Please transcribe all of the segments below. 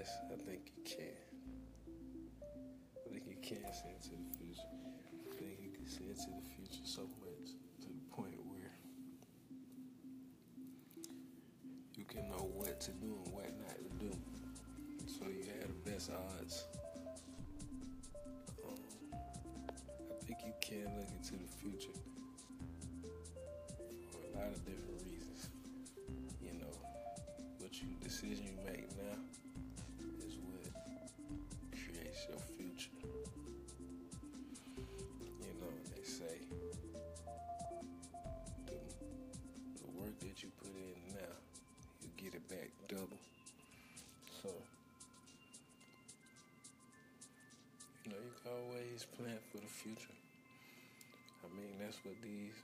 past, I think you can. I think you can see into the future. I think you can see into the future so much to the point where you can know what to do and what not to do. So you have the best odds. Um, I think you can look into the future for a lot of different reasons. You know, what you decision you make now creates your future. You know, what they say the, the work that you put in now, you get it back double. So, you know, you can always plan for the future. I mean, that's what these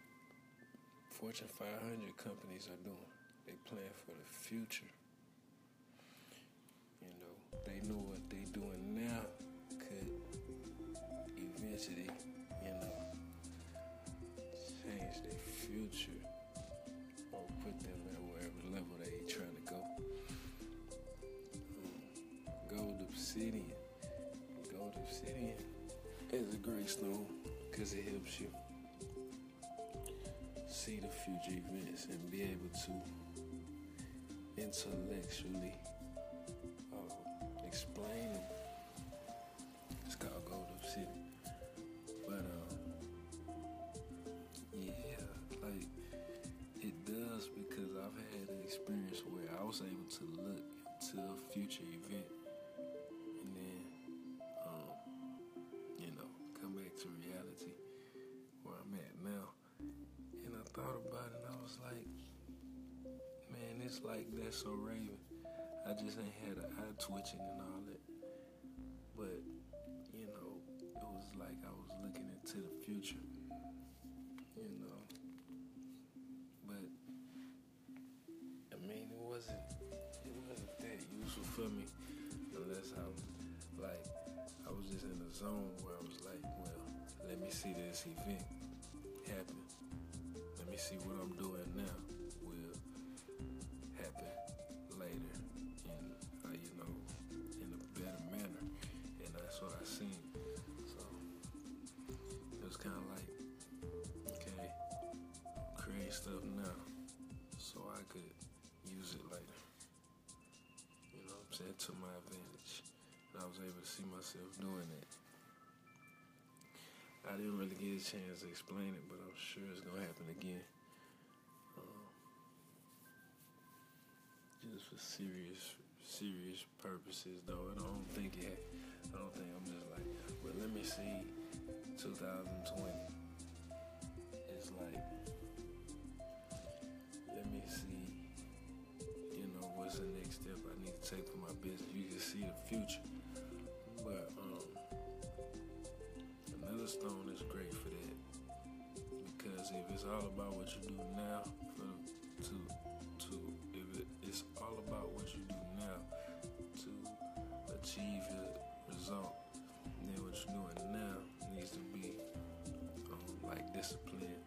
Fortune 500 companies are doing. They plan for the future. You know, they know what they're doing now you know, change their future or put them at whatever level they trying hmm. to go. Gold obsidian. Gold obsidian is a great stone because it helps you see the future events and be able to intellectually experience where I was able to look into a future event and then um, you know, come back to reality where I'm at now. And I thought about it and I was like, man, it's like that so Raven. I just ain't had an eye twitching and all that. But, you know, it was like I was looking into the future. You know. Wasn't it wasn't that useful for me unless I'm like I was just in a zone where I was like, well, let me see this event happen. Let me see what I'm doing now saying? To my advantage. And I was able to see myself doing it. I didn't really get a chance to explain it, but I'm sure it's gonna happen again. Um, just for serious, serious purposes, though. I don't think it. I don't think I'm just like, well, let me see, 2020. It's like, what's the next step I need to take for my business. You can see the future, but um. Another stone is great for that because if it's all about what you do now, for to to if it, it's all about what you do now to achieve your result, then what you're doing now needs to be um, like discipline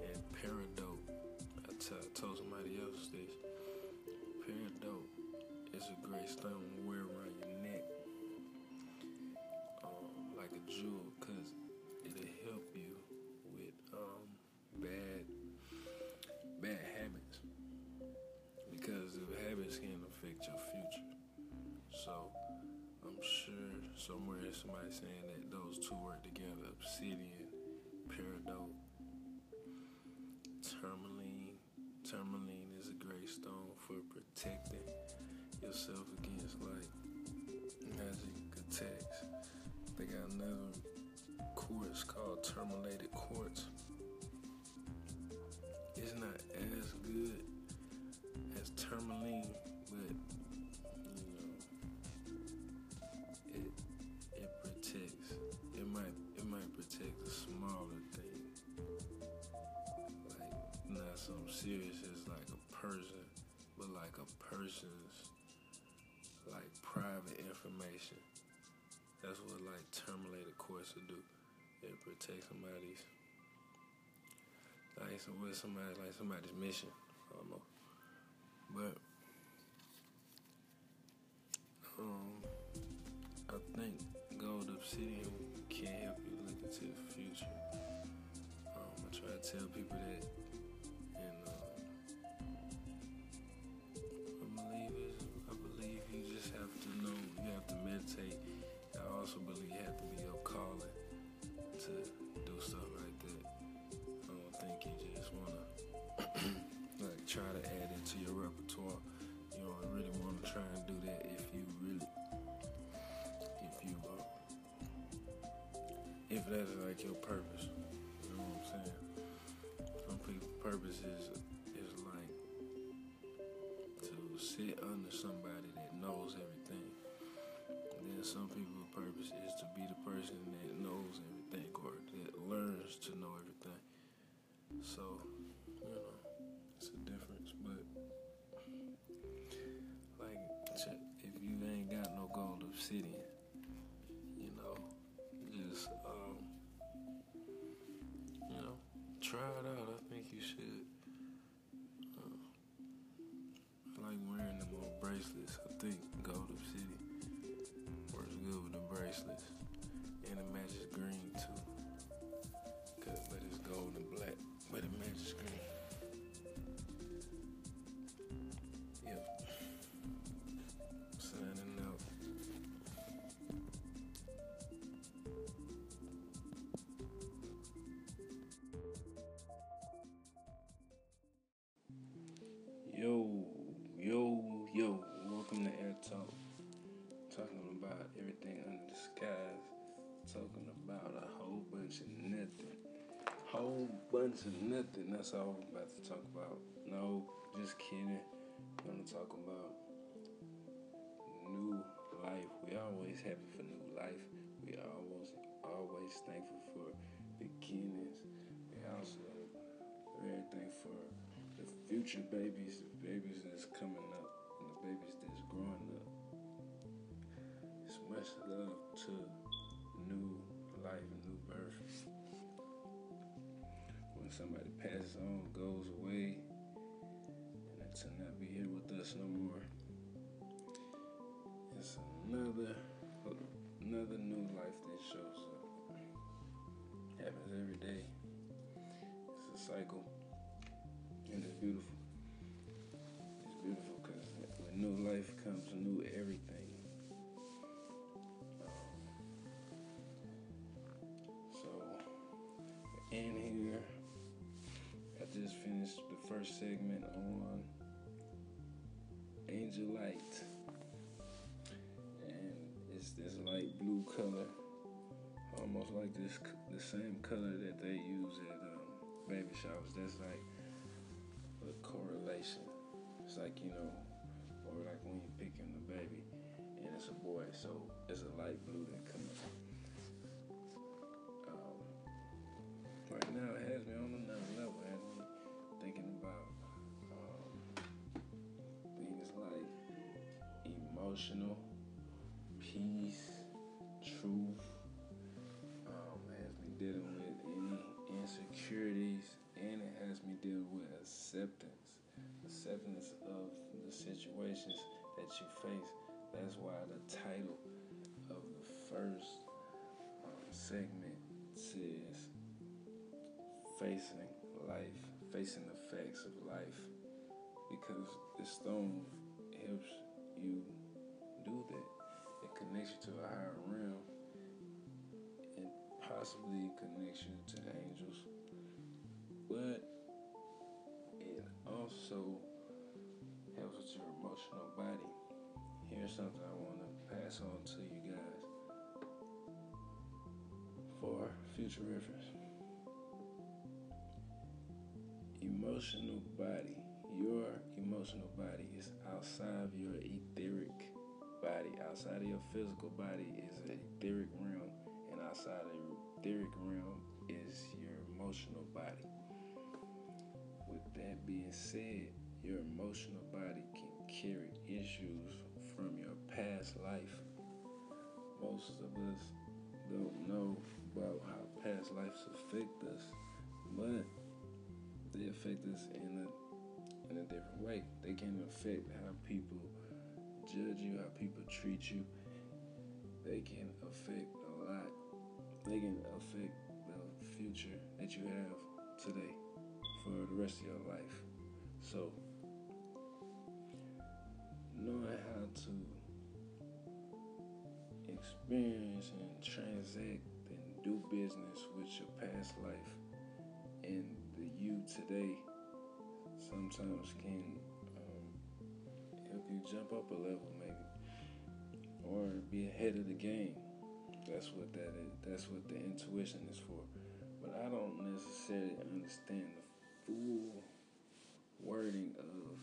and peridot. I, t- I told somebody else this. Peridot is a stone to wear around your neck um, like a jewel because it'll help you with um, bad bad habits because the habits can affect your future. So I'm sure somewhere somebody saying that those two work together: obsidian, peridot, tourmaline. Tourmaline is a great stone for protecting yourself against like magic attacks. They got another quartz called terminated quartz. It's not as good as tourmaline, but you know, it it protects. It might it might protect a smaller thing, like not something serious as like a person, but like a person's like private information. That's what like terminated quartz will do. It protects somebody's like some with somebody like somebody's mission. I don't know. But um I think Gold Obsidian can help you look into the future. Um, I try to tell people that if that's like your purpose. You know what I'm saying? Some people's purpose is is like to sit under somebody that knows everything. And then some people's purpose is to be the person that knows everything or that learns to know everything. So, yo, welcome to Air Talk. Talking about everything under the skies. Talking about a whole bunch of nothing. Whole bunch of nothing. That's all I'm about to talk about. No, just kidding. I'm gonna talk about new life. We always happy for new life. We always always thankful for beginnings. We also very thankful for the future babies, the babies that's coming up, love to new life, new birth. When somebody passes on, goes away, and they to not be here with us no more. It's another the first segment on Angelite. And it's this light blue color, almost like this the same color that they use at um, baby showers. That's like a correlation. It's like, you know, or like when you're picking the baby and it's a boy, so it's a light blue that comes. Um, right now, emotional, peace, truth. Um, it has me dealing with any insecurities, and it has me dealing with acceptance. Acceptance of the situations that you face. That's why the title of the first um, segment says facing life, facing the facts of life. Because the stone helps you do that. It connects you to a higher realm and possibly connects you to angels. But it also helps with your emotional body. Here's something I want to pass on to you guys for future reference. Emotional body. Your emotional body is outside of your etheric body. Outside of your physical body is an etheric realm, and outside of the etheric realm is your emotional body. With that being said, your emotional body can carry issues from your past life. Most of us don't know about how past lives affect us, but they affect us in a in a different way. They can affect how people judge you, how people treat you. They can affect a lot. They can affect the future that you have today for the rest of your life. So, knowing how to experience and transact and do business with your past life and the you today sometimes can you jump up a level, maybe, or be ahead of the game. That's what that is. That's what the intuition is for. But I don't necessarily understand the full wording of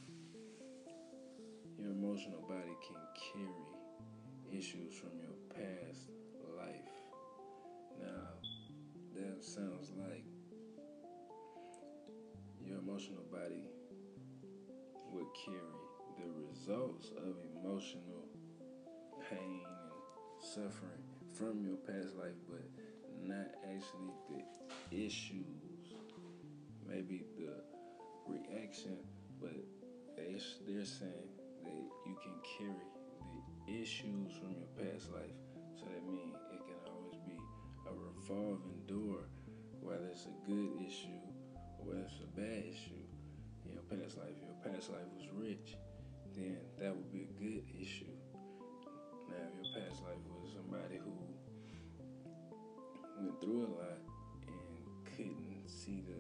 your emotional body can carry issues from your past life. Now, that sounds like your emotional body would carry the results of emotional pain and suffering from your past life, but not actually the issues, maybe the reaction, but they, they're saying that you can carry the issues from your past life. So that means it can always be a revolving door, whether it's a good issue or whether it's a bad issue. Your past life, your past life was rich, then that would be a good issue. Now, if your past life was somebody who went through a lot and couldn't see the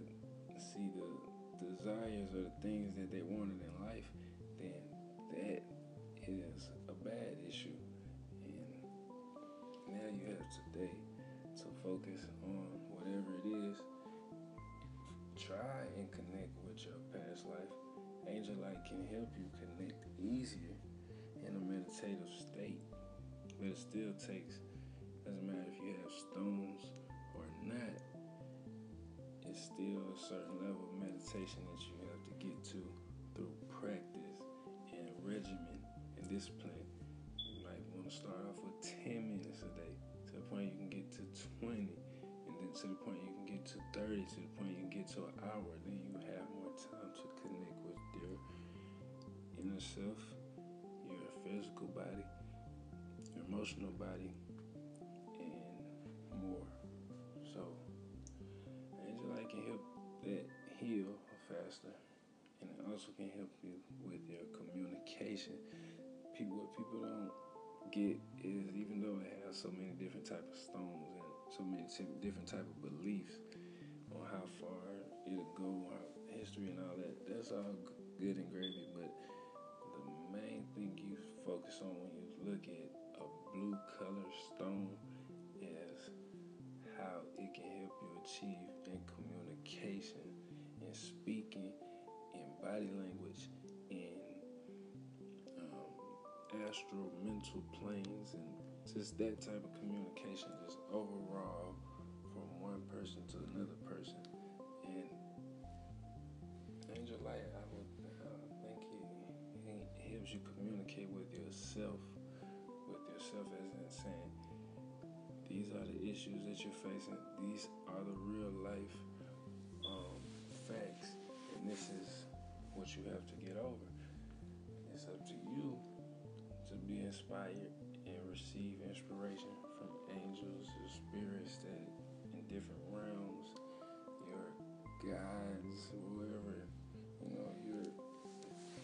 see the desires or the things that they wanted in life, then that is a bad issue. And now you have today to focus Light can help you connect easier in a meditative state, but it still takes doesn't matter if you have stones or not, it's still a certain level of meditation that you have to get to through practice and regimen and discipline. You might want to start off with 10 minutes a day to the point you can get to 20, and then to the point you can get to 30, to the point you can get to an hour. Then you have more time to connect your inner self, your physical body, your emotional body, and more. So, Angelite can help that heal faster, and it also can help you with your communication. People, what people don't get is even though it has so many different type of stones and so many different type of beliefs on how far it'll go, history and all that, that's all good and gravy. But the main thing you focus on when you look at a blue color stone is how it can help you achieve in communication, in speaking, in body language, in um, astral mental planes, and just that type of communication, just overall from one person to another person. And Angelite, I you communicate with yourself, with yourself as in saying these are the issues that you're facing. These are the real life um, facts, and this is what you have to get over. It's up to you to be inspired and receive inspiration from angels or spirits that in different realms, your guides, whoever, you know, your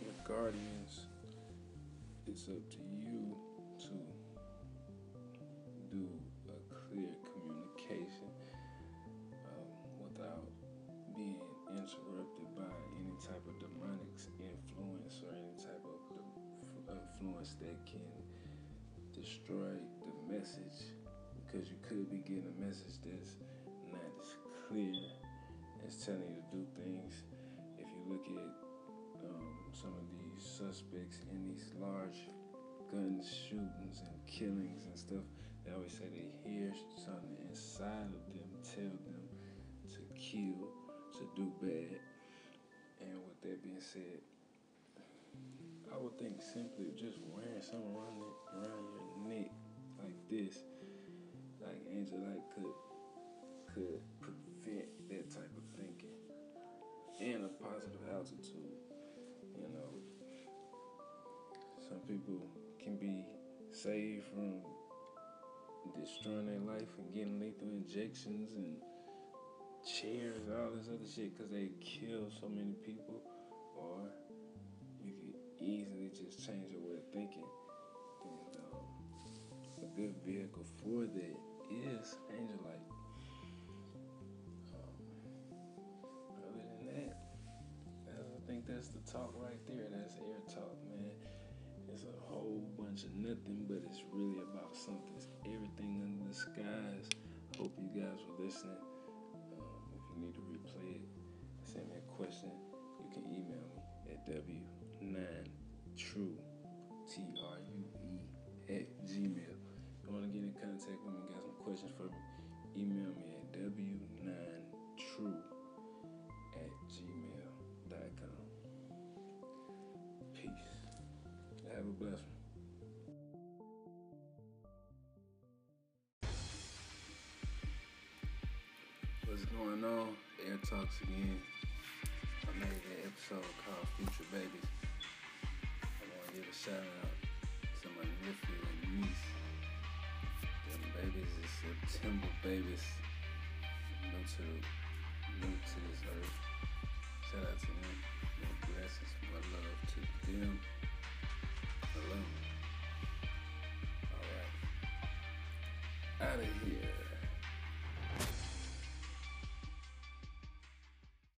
your guardians. It's up to you to do a clear communication um, without being interrupted by any type of demonic influence or any type of influence that can destroy the message because you could be getting a message that's not as clear as telling you to do things. If you look at some of these suspects in these large gun shootings and killings and stuff, they always say they hear something inside of them tell them to kill, to do bad. And with that being said, I would think simply just wearing something around it, around your neck like this, like Angel could could saved from destroying their life and getting lethal injections and cheers, all this other shit, because they kill so many people, or you can easily just change your way of thinking. And um, a good vehicle for that is Angelite. Um, other than that, I think that's the talk right there. That's air talk, It's a whole bunch of nothing, but it's really about something. It's everything under the skies. Hope you guys were listening. Um, if you need to replay it, send me a question. You can email me at w9true, T-R-U-E, at gmail. If you want to get in contact with me, got some questions for me, email me at w9true Air Talks again. I made an episode called Future Babies. I want to give a shout out to my nephew and niece. Them babies is September babies. New to new to this earth. Shout out to them. More blessings, more love to them. Them. All right. Out of here.